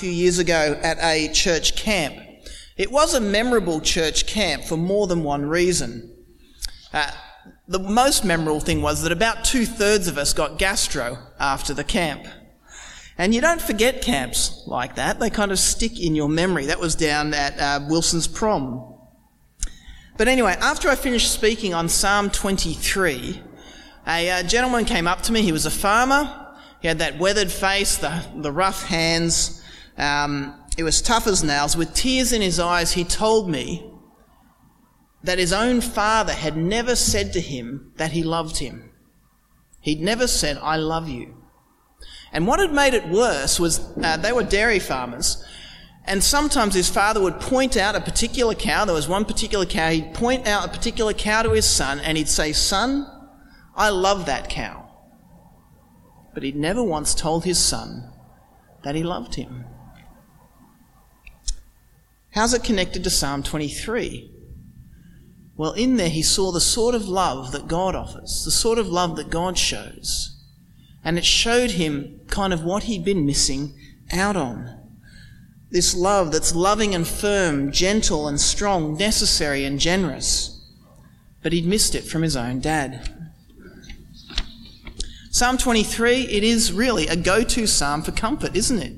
few years ago at a church camp. It was a memorable church camp for more than one reason. Uh, the most memorable thing was that about two thirds of us got gastro after the camp. And you don't forget camps like that. They kind of stick in your memory. That was down at uh, Wilson's prom. But anyway, after I finished speaking on Psalm 23, a uh, gentleman came up to me. He was a farmer. He had that weathered face, the, the rough hands. Um, it was tough as nails. With tears in his eyes, he told me that his own father had never said to him that he loved him. He'd never said, I love you. And what had made it worse was uh, they were dairy farmers. And sometimes his father would point out a particular cow. There was one particular cow. He'd point out a particular cow to his son and he'd say, Son, I love that cow. But he'd never once told his son that he loved him. How's it connected to Psalm 23? Well, in there he saw the sort of love that God offers, the sort of love that God shows. And it showed him kind of what he'd been missing out on. This love that's loving and firm, gentle and strong, necessary and generous. But he'd missed it from his own dad. Psalm 23, it is really a go to psalm for comfort, isn't it?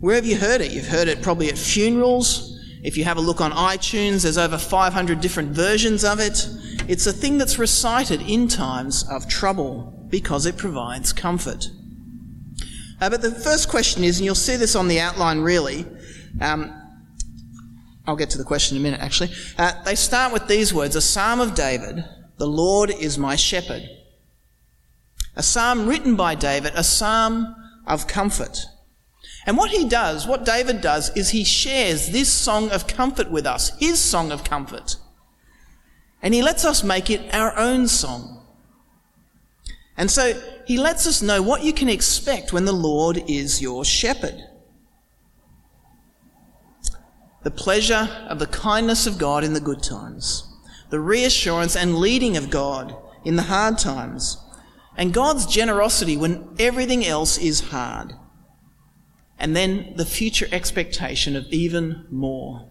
Where have you heard it? You've heard it probably at funerals. If you have a look on iTunes, there's over 500 different versions of it. It's a thing that's recited in times of trouble because it provides comfort. Uh, but the first question is, and you'll see this on the outline really, um, I'll get to the question in a minute actually. Uh, they start with these words A psalm of David, the Lord is my shepherd. A psalm written by David, a psalm of comfort. And what he does, what David does, is he shares this song of comfort with us, his song of comfort. And he lets us make it our own song. And so he lets us know what you can expect when the Lord is your shepherd. The pleasure of the kindness of God in the good times, the reassurance and leading of God in the hard times, and God's generosity when everything else is hard. And then the future expectation of even more.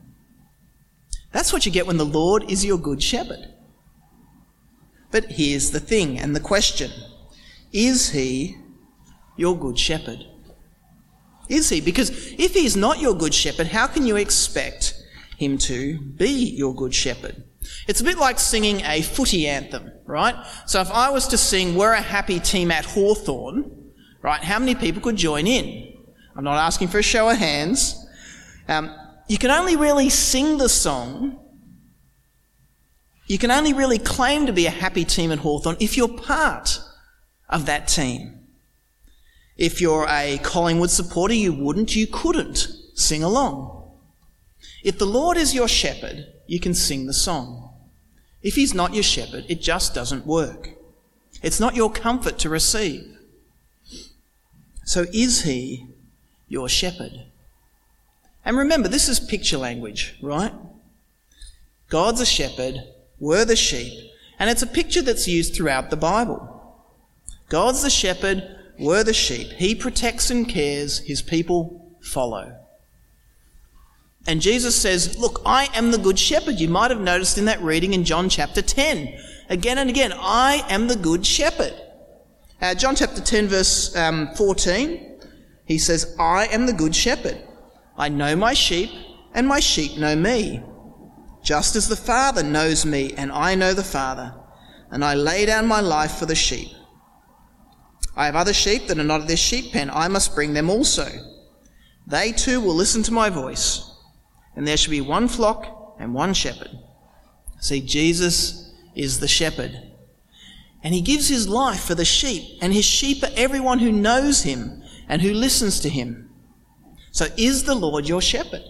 That's what you get when the Lord is your good shepherd. But here's the thing and the question Is he your good shepherd? Is he? Because if he's not your good shepherd, how can you expect him to be your good shepherd? It's a bit like singing a footy anthem, right? So if I was to sing We're a Happy Team at Hawthorn, right, how many people could join in? I'm not asking for a show of hands. Um, you can only really sing the song, you can only really claim to be a happy team at Hawthorn if you're part of that team. If you're a Collingwood supporter, you wouldn't, you couldn't sing along. If the Lord is your shepherd, you can sing the song. If he's not your shepherd, it just doesn't work. It's not your comfort to receive. So is he your shepherd? And remember, this is picture language, right? God's a shepherd, we're the sheep, and it's a picture that's used throughout the Bible. God's the shepherd, we're the sheep. He protects and cares, his people follow. And Jesus says, Look, I am the good shepherd. You might have noticed in that reading in John chapter 10. Again and again, I am the good shepherd. Uh, John chapter 10, verse um, 14, he says, I am the good shepherd. I know my sheep, and my sheep know me. Just as the Father knows me, and I know the Father, and I lay down my life for the sheep. I have other sheep that are not of this sheep pen. I must bring them also. They too will listen to my voice and there shall be one flock and one shepherd. See, Jesus is the shepherd. And he gives his life for the sheep, and his sheep are everyone who knows him and who listens to him. So is the Lord your shepherd?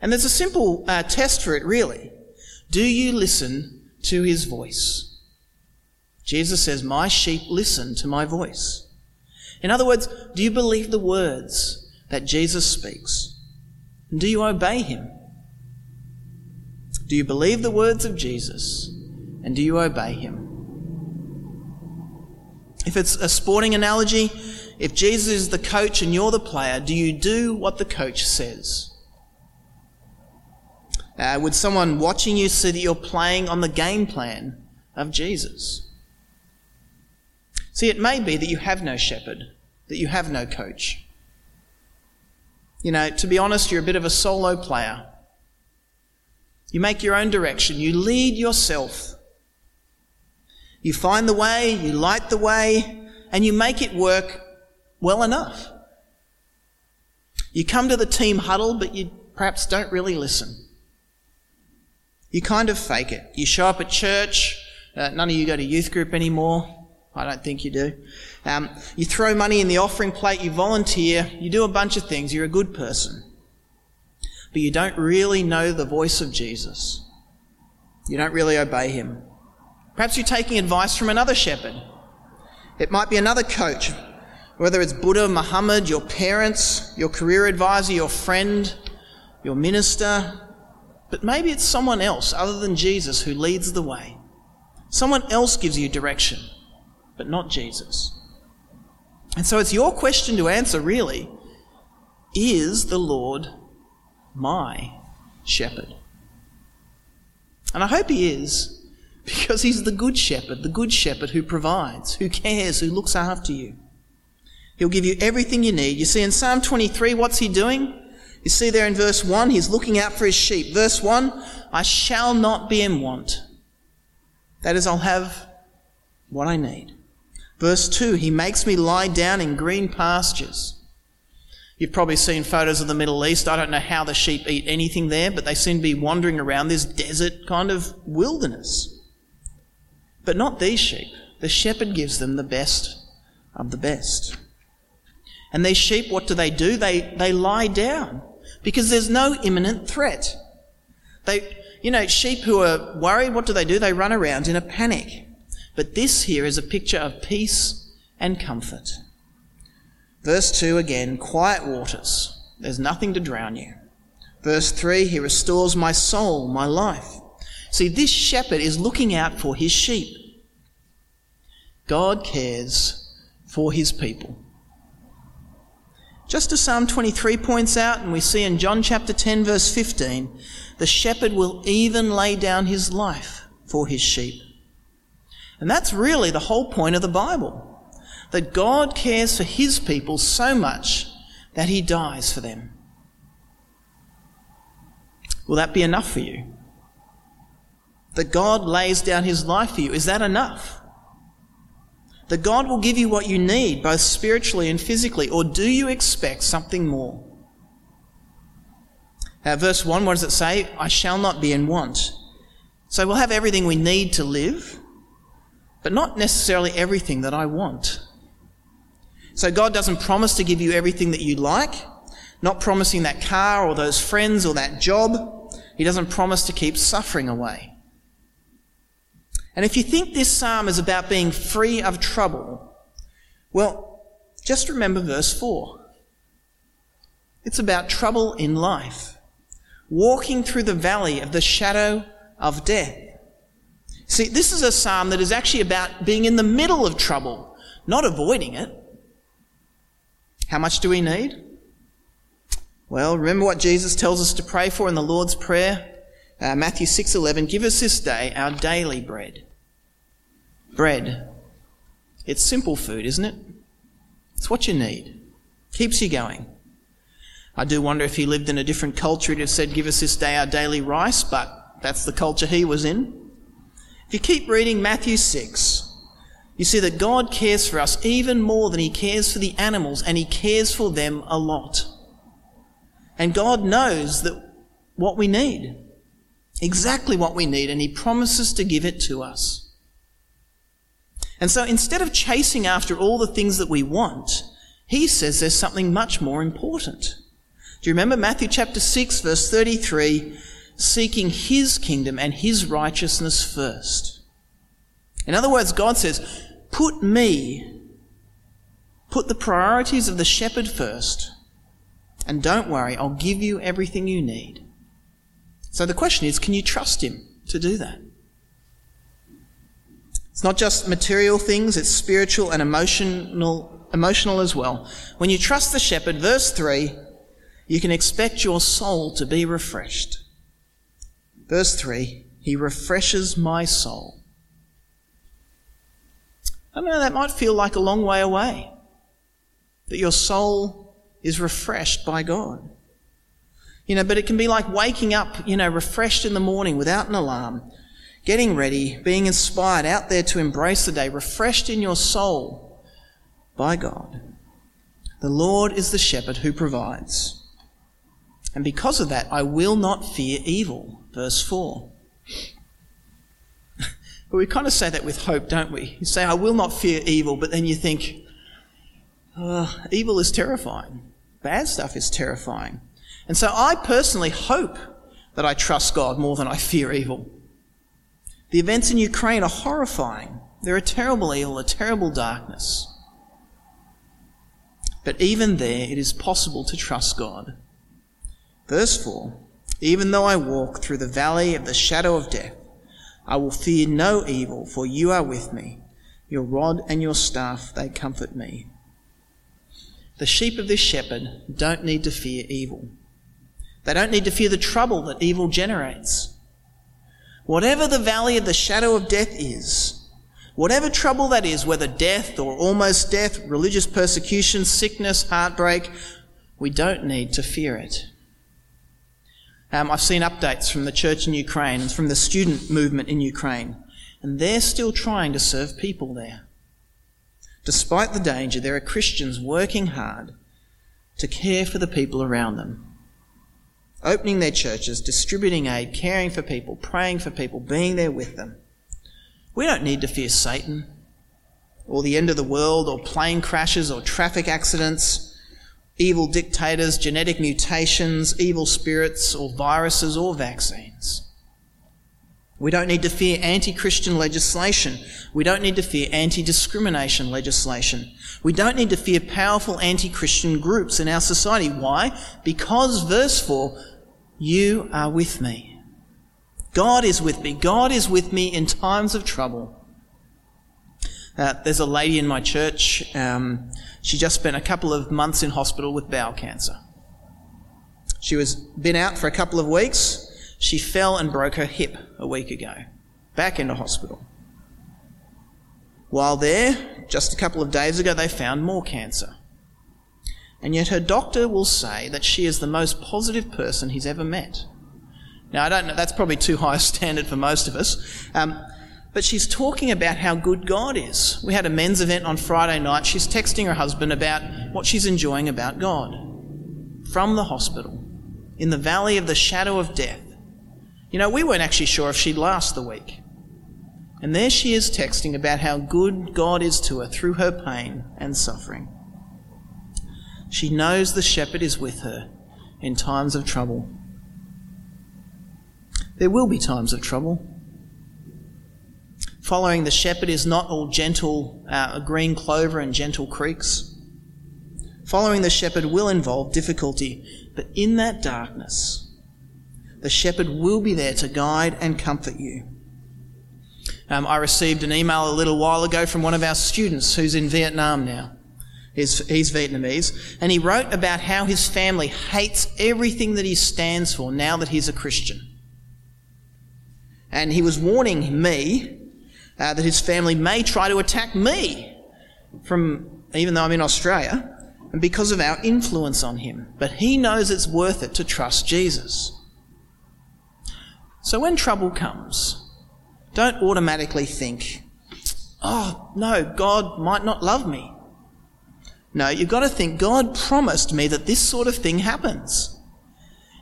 And there's a simple uh, test for it, really. Do you listen to his voice? Jesus says, My sheep listen to my voice. In other words, do you believe the words that Jesus speaks? And do you obey him? Do you believe the words of Jesus? And do you obey him? If it's a sporting analogy, if Jesus is the coach and you're the player, do you do what the coach says? Uh, would someone watching you see that you're playing on the game plan of Jesus? See, it may be that you have no shepherd, that you have no coach. You know, to be honest, you're a bit of a solo player. You make your own direction, you lead yourself. You find the way, you light the way, and you make it work well enough. You come to the team huddle, but you perhaps don't really listen. You kind of fake it. You show up at church. Uh, none of you go to youth group anymore. I don't think you do. Um, you throw money in the offering plate. You volunteer. You do a bunch of things. You're a good person. But you don't really know the voice of Jesus. You don't really obey him. Perhaps you're taking advice from another shepherd. It might be another coach, whether it's Buddha, Muhammad, your parents, your career advisor, your friend, your minister, but maybe it's someone else other than Jesus who leads the way. Someone else gives you direction, but not Jesus. And so it's your question to answer, really. Is the Lord my shepherd? And I hope he is, because he's the good shepherd, the good shepherd who provides, who cares, who looks after you. He'll give you everything you need. You see, in Psalm 23, what's he doing? You see there in verse 1, he's looking out for his sheep. Verse 1, I shall not be in want. That is, I'll have what I need. Verse 2, he makes me lie down in green pastures. You've probably seen photos of the Middle East. I don't know how the sheep eat anything there, but they seem to be wandering around this desert kind of wilderness. But not these sheep. The shepherd gives them the best of the best. And these sheep, what do they do? They, they lie down because there's no imminent threat. They, you know, sheep who are worried, what do they do? They run around in a panic. But this here is a picture of peace and comfort. Verse 2 again, quiet waters. There's nothing to drown you. Verse 3, he restores my soul, my life. See, this shepherd is looking out for his sheep. God cares for his people. Just as Psalm 23 points out, and we see in John chapter 10, verse 15, the shepherd will even lay down his life for his sheep. And that's really the whole point of the Bible that God cares for his people so much that he dies for them. Will that be enough for you? That God lays down his life for you, is that enough? That God will give you what you need, both spiritually and physically, or do you expect something more? Now, verse 1, what does it say? I shall not be in want. So we'll have everything we need to live, but not necessarily everything that I want. So God doesn't promise to give you everything that you like, not promising that car or those friends or that job. He doesn't promise to keep suffering away. And if you think this psalm is about being free of trouble, well, just remember verse 4. It's about trouble in life, walking through the valley of the shadow of death. See, this is a psalm that is actually about being in the middle of trouble, not avoiding it. How much do we need? Well, remember what Jesus tells us to pray for in the Lord's Prayer? Uh, Matthew 6:11, give us this day our daily bread. Bread. It's simple food, isn't it? It's what you need. Keeps you going. I do wonder if he lived in a different culture, he'd have said, give us this day our daily rice, but that's the culture he was in. If you keep reading Matthew 6, you see that God cares for us even more than he cares for the animals, and he cares for them a lot. And God knows that what we need exactly what we need, and He promises to give it to us. And so instead of chasing after all the things that we want, He says there's something much more important. Do you remember Matthew chapter 6, verse 33? Seeking His kingdom and His righteousness first. In other words, God says, put me, put the priorities of the shepherd first, and don't worry, I'll give you everything you need. So the question is, can you trust him to do that? It's not just material things, it's spiritual and emotional, emotional as well. When you trust the shepherd, verse 3, you can expect your soul to be refreshed. Verse 3, he refreshes my soul. I don't know that might feel like a long way away. That your soul is refreshed by God. You know, but it can be like waking up, you know, refreshed in the morning without an alarm, getting ready, being inspired out there to embrace the day, refreshed in your soul by God. The Lord is the shepherd who provides. And because of that, I will not fear evil. Verse 4. but we kind of say that with hope, don't we? You say, I will not fear evil, but then you think, evil is terrifying. Bad stuff is terrifying. And so I personally hope that I trust God more than I fear evil. The events in Ukraine are horrifying. They're a terrible evil, a terrible darkness. But even there, it is possible to trust God. Verse 4 Even though I walk through the valley of the shadow of death, I will fear no evil, for you are with me. Your rod and your staff, they comfort me. The sheep of this shepherd don't need to fear evil. They don't need to fear the trouble that evil generates. Whatever the valley of the shadow of death is, whatever trouble that is, whether death or almost death, religious persecution, sickness, heartbreak, we don't need to fear it. Um, I've seen updates from the church in Ukraine and from the student movement in Ukraine, and they're still trying to serve people there. Despite the danger, there are Christians working hard to care for the people around them opening their churches, distributing aid, caring for people, praying for people, being there with them. We don't need to fear Satan or the end of the world or plane crashes or traffic accidents, evil dictators, genetic mutations, evil spirits or viruses or vaccines. We don't need to fear anti Christian legislation. We don't need to fear anti discrimination legislation. We don't need to fear powerful anti Christian groups in our society. Why? Because, verse 4, you are with me. God is with me. God is with me in times of trouble. Uh, there's a lady in my church. Um, she just spent a couple of months in hospital with bowel cancer. She was been out for a couple of weeks. She fell and broke her hip a week ago. Back into hospital. While there, just a couple of days ago, they found more cancer. And yet her doctor will say that she is the most positive person he's ever met. Now, I don't know, that's probably too high a standard for most of us. Um, but she's talking about how good God is. We had a men's event on Friday night. She's texting her husband about what she's enjoying about God. From the hospital, in the valley of the shadow of death. You know, we weren't actually sure if she'd last the week. And there she is texting about how good God is to her through her pain and suffering. She knows the shepherd is with her in times of trouble. There will be times of trouble. Following the shepherd is not all gentle uh, green clover and gentle creeks. Following the shepherd will involve difficulty, but in that darkness, the shepherd will be there to guide and comfort you. Um, I received an email a little while ago from one of our students who's in Vietnam now. He's, he's Vietnamese. And he wrote about how his family hates everything that he stands for now that he's a Christian. And he was warning me uh, that his family may try to attack me from, even though I'm in Australia, and because of our influence on him. But he knows it's worth it to trust Jesus. So when trouble comes, don't automatically think, oh, no, God might not love me. No, you've got to think God promised me that this sort of thing happens.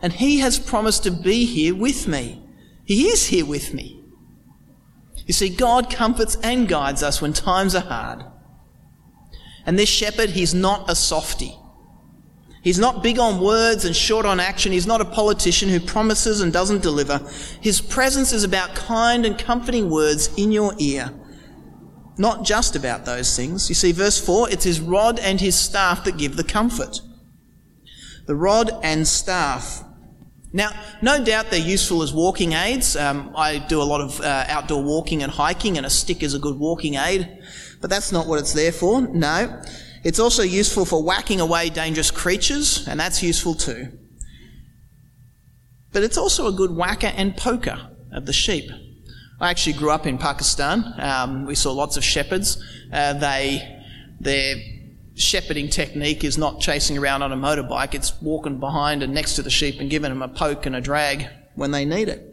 And He has promised to be here with me. He is here with me. You see, God comforts and guides us when times are hard. And this shepherd, he's not a softy. He's not big on words and short on action. He's not a politician who promises and doesn't deliver. His presence is about kind and comforting words in your ear not just about those things. You see, verse 4, it's his rod and his staff that give the comfort. The rod and staff Now, no doubt they're useful as walking aids. Um, I do a lot of uh, outdoor walking and hiking, and a stick is a good walking aid, but that's not what it's there for. No. It's also useful for whacking away dangerous creatures, and that's useful too. But it's also a good whacker and poker of the sheep. I actually grew up in Pakistan. Um, we saw lots of shepherds. Uh, they, their shepherding technique is not chasing around on a motorbike, it's walking behind and next to the sheep and giving them a poke and a drag when they need it.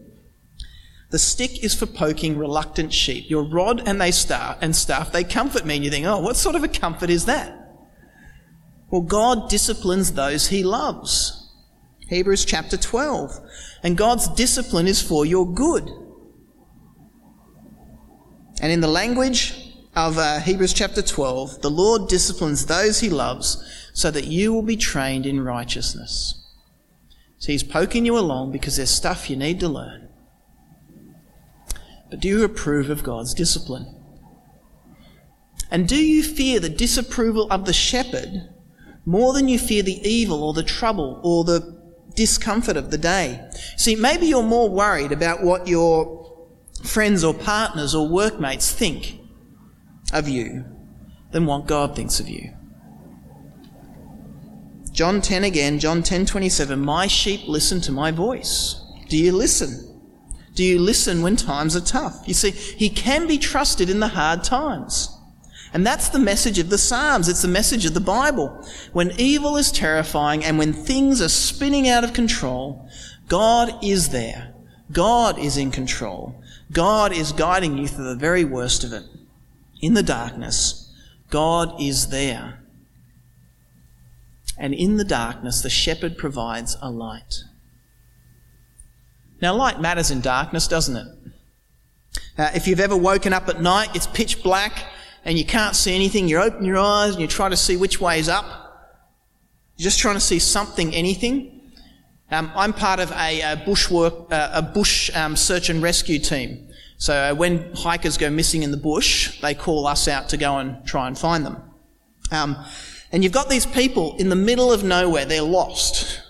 The stick is for poking reluctant sheep. Your rod and they staff and staff, they comfort me, and you think, oh, what sort of a comfort is that? Well, God disciplines those he loves. Hebrews chapter 12. And God's discipline is for your good. And in the language of uh, Hebrews chapter 12, the Lord disciplines those he loves so that you will be trained in righteousness. So he's poking you along because there's stuff you need to learn. But do you approve of God's discipline? And do you fear the disapproval of the shepherd more than you fear the evil or the trouble or the discomfort of the day? See, maybe you're more worried about what your friends or partners or workmates think of you than what God thinks of you. John 10 again, John 10:27, my sheep listen to my voice. Do you listen? Do you listen when times are tough? You see, he can be trusted in the hard times. And that's the message of the Psalms. It's the message of the Bible. When evil is terrifying and when things are spinning out of control, God is there. God is in control. God is guiding you through the very worst of it in the darkness, God is there. And in the darkness, the shepherd provides a light. Now, light matters in darkness, doesn't it? Uh, if you've ever woken up at night, it's pitch black and you can't see anything. You open your eyes and you try to see which way is up. You're just trying to see something, anything. Um, I'm part of a, a bush work, uh, a bush um, search and rescue team. So uh, when hikers go missing in the bush, they call us out to go and try and find them. Um, and you've got these people in the middle of nowhere, they're lost.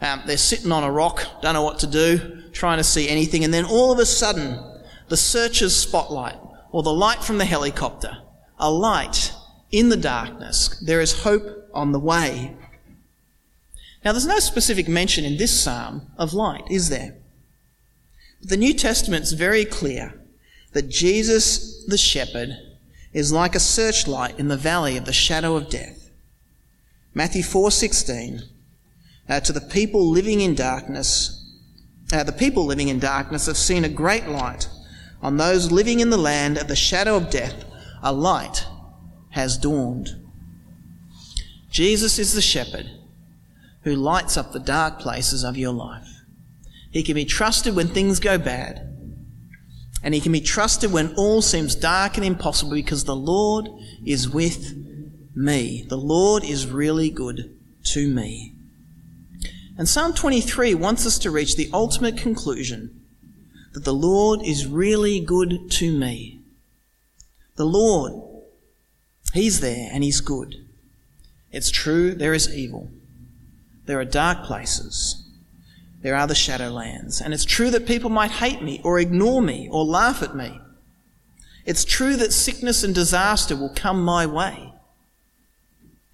Um, they're sitting on a rock, don't know what to do, trying to see anything, and then all of a sudden, the searcher's spotlight, or the light from the helicopter, a light in the darkness. There is hope on the way. Now, there's no specific mention in this psalm of light, is there? But the New Testament's very clear that Jesus, the shepherd, is like a searchlight in the valley of the shadow of death. Matthew 4:16 uh, to the people living in darkness uh, the people living in darkness have seen a great light on those living in the land of the shadow of death a light has dawned Jesus is the shepherd who lights up the dark places of your life he can be trusted when things go bad. And he can be trusted when all seems dark and impossible because the Lord is with me. The Lord is really good to me. And Psalm 23 wants us to reach the ultimate conclusion that the Lord is really good to me. The Lord, He's there and He's good. It's true, there is evil. There are dark places. There are the shadowlands. And it's true that people might hate me or ignore me or laugh at me. It's true that sickness and disaster will come my way.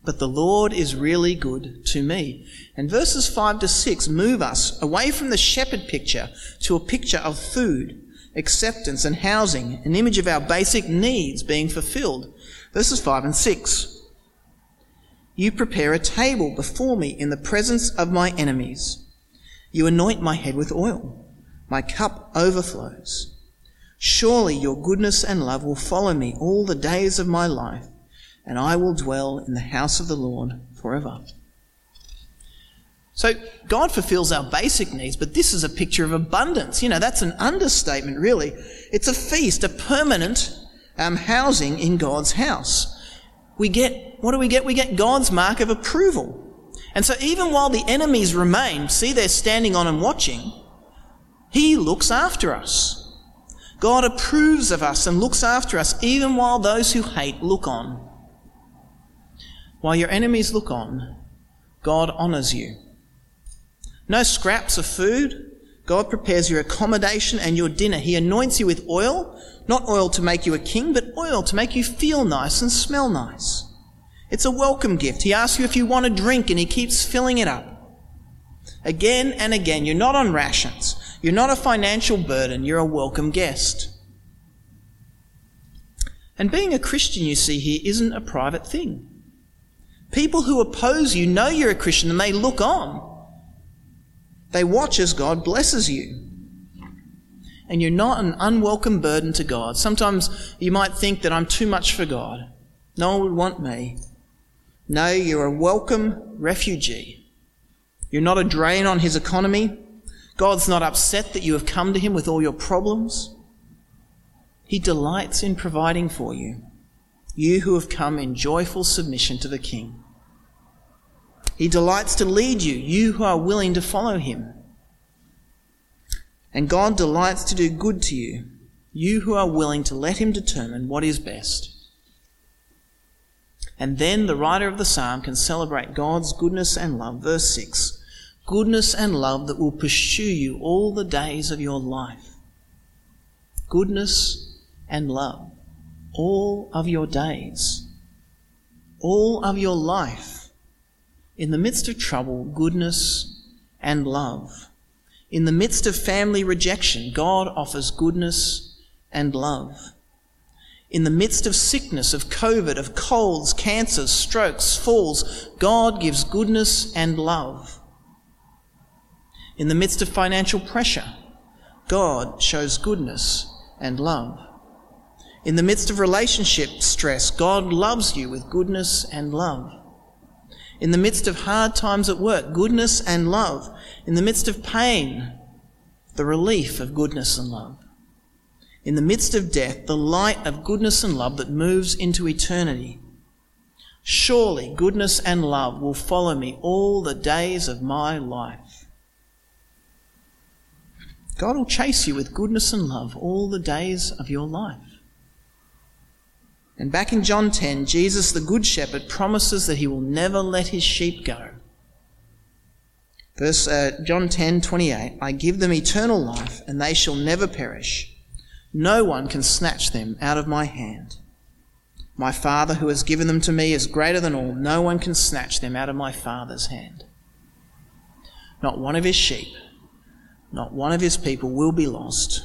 But the Lord is really good to me. And verses 5 to 6 move us away from the shepherd picture to a picture of food, acceptance, and housing, an image of our basic needs being fulfilled. Verses 5 and 6. You prepare a table before me in the presence of my enemies. You anoint my head with oil. My cup overflows. Surely your goodness and love will follow me all the days of my life, and I will dwell in the house of the Lord forever. So God fulfills our basic needs, but this is a picture of abundance. You know, that's an understatement, really. It's a feast, a permanent um, housing in God's house. We get, what do we get? We get God's mark of approval. And so even while the enemies remain, see they're standing on and watching, He looks after us. God approves of us and looks after us even while those who hate look on. While your enemies look on, God honours you. No scraps of food. God prepares your accommodation and your dinner. He anoints you with oil, not oil to make you a king, but oil to make you feel nice and smell nice. It's a welcome gift. He asks you if you want a drink and he keeps filling it up. Again and again, you're not on rations. You're not a financial burden. You're a welcome guest. And being a Christian, you see here, isn't a private thing. People who oppose you know you're a Christian and they look on. They watch as God blesses you. And you're not an unwelcome burden to God. Sometimes you might think that I'm too much for God. No one would want me. No, you're a welcome refugee. You're not a drain on his economy. God's not upset that you have come to him with all your problems. He delights in providing for you, you who have come in joyful submission to the King. He delights to lead you, you who are willing to follow him. And God delights to do good to you, you who are willing to let him determine what is best. And then the writer of the psalm can celebrate God's goodness and love. Verse 6 Goodness and love that will pursue you all the days of your life. Goodness and love all of your days, all of your life. In the midst of trouble, goodness and love. In the midst of family rejection, God offers goodness and love. In the midst of sickness, of COVID, of colds, cancers, strokes, falls, God gives goodness and love. In the midst of financial pressure, God shows goodness and love. In the midst of relationship stress, God loves you with goodness and love. In the midst of hard times at work, goodness and love. In the midst of pain, the relief of goodness and love. In the midst of death, the light of goodness and love that moves into eternity. Surely goodness and love will follow me all the days of my life. God will chase you with goodness and love all the days of your life. And back in John 10, Jesus, the Good Shepherd, promises that he will never let his sheep go. Verse uh, John 10, 28, I give them eternal life, and they shall never perish. No one can snatch them out of my hand. My Father who has given them to me is greater than all. No one can snatch them out of my Father's hand. Not one of his sheep, not one of his people will be lost.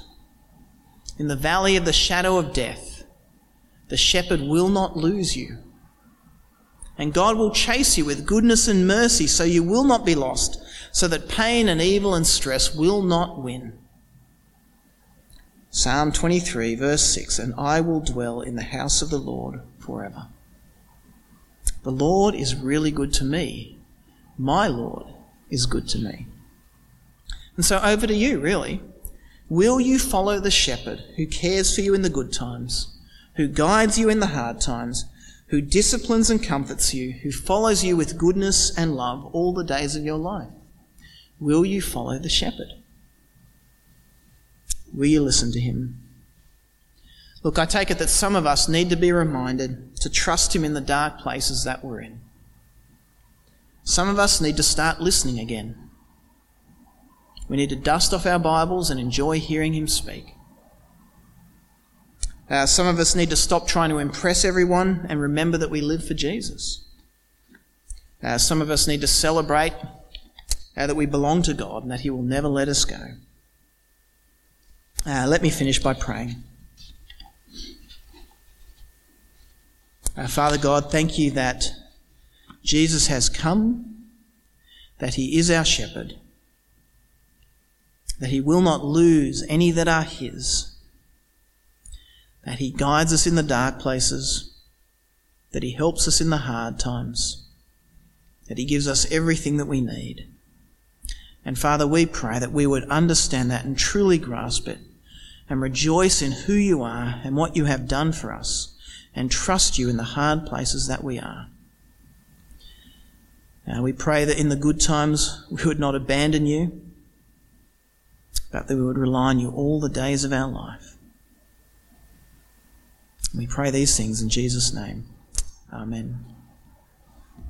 In the valley of the shadow of death, the shepherd will not lose you. And God will chase you with goodness and mercy so you will not be lost, so that pain and evil and stress will not win. Psalm 23, verse 6 And I will dwell in the house of the Lord forever. The Lord is really good to me. My Lord is good to me. And so over to you, really. Will you follow the shepherd who cares for you in the good times? who guides you in the hard times, who disciplines and comforts you, who follows you with goodness and love all the days of your life? Will you follow the shepherd? Will you listen to him? Look, I take it that some of us need to be reminded to trust him in the dark places that we're in. Some of us need to start listening again. We need to dust off our Bibles and enjoy hearing him speak. Uh, some of us need to stop trying to impress everyone and remember that we live for Jesus. Uh, some of us need to celebrate uh, that we belong to God and that He will never let us go. Uh, let me finish by praying. Uh, Father God, thank you that Jesus has come, that He is our shepherd, that He will not lose any that are His that He guides us in the dark places, that He helps us in the hard times, that He gives us everything that we need. And Father, we pray that we would understand that and truly grasp it and rejoice in who you are and what you have done for us and trust you in the hard places that we are. We pray that in the good times we would not abandon you, but that we would rely on you all the days of our life. We pray these things in Jesus' name. Amen.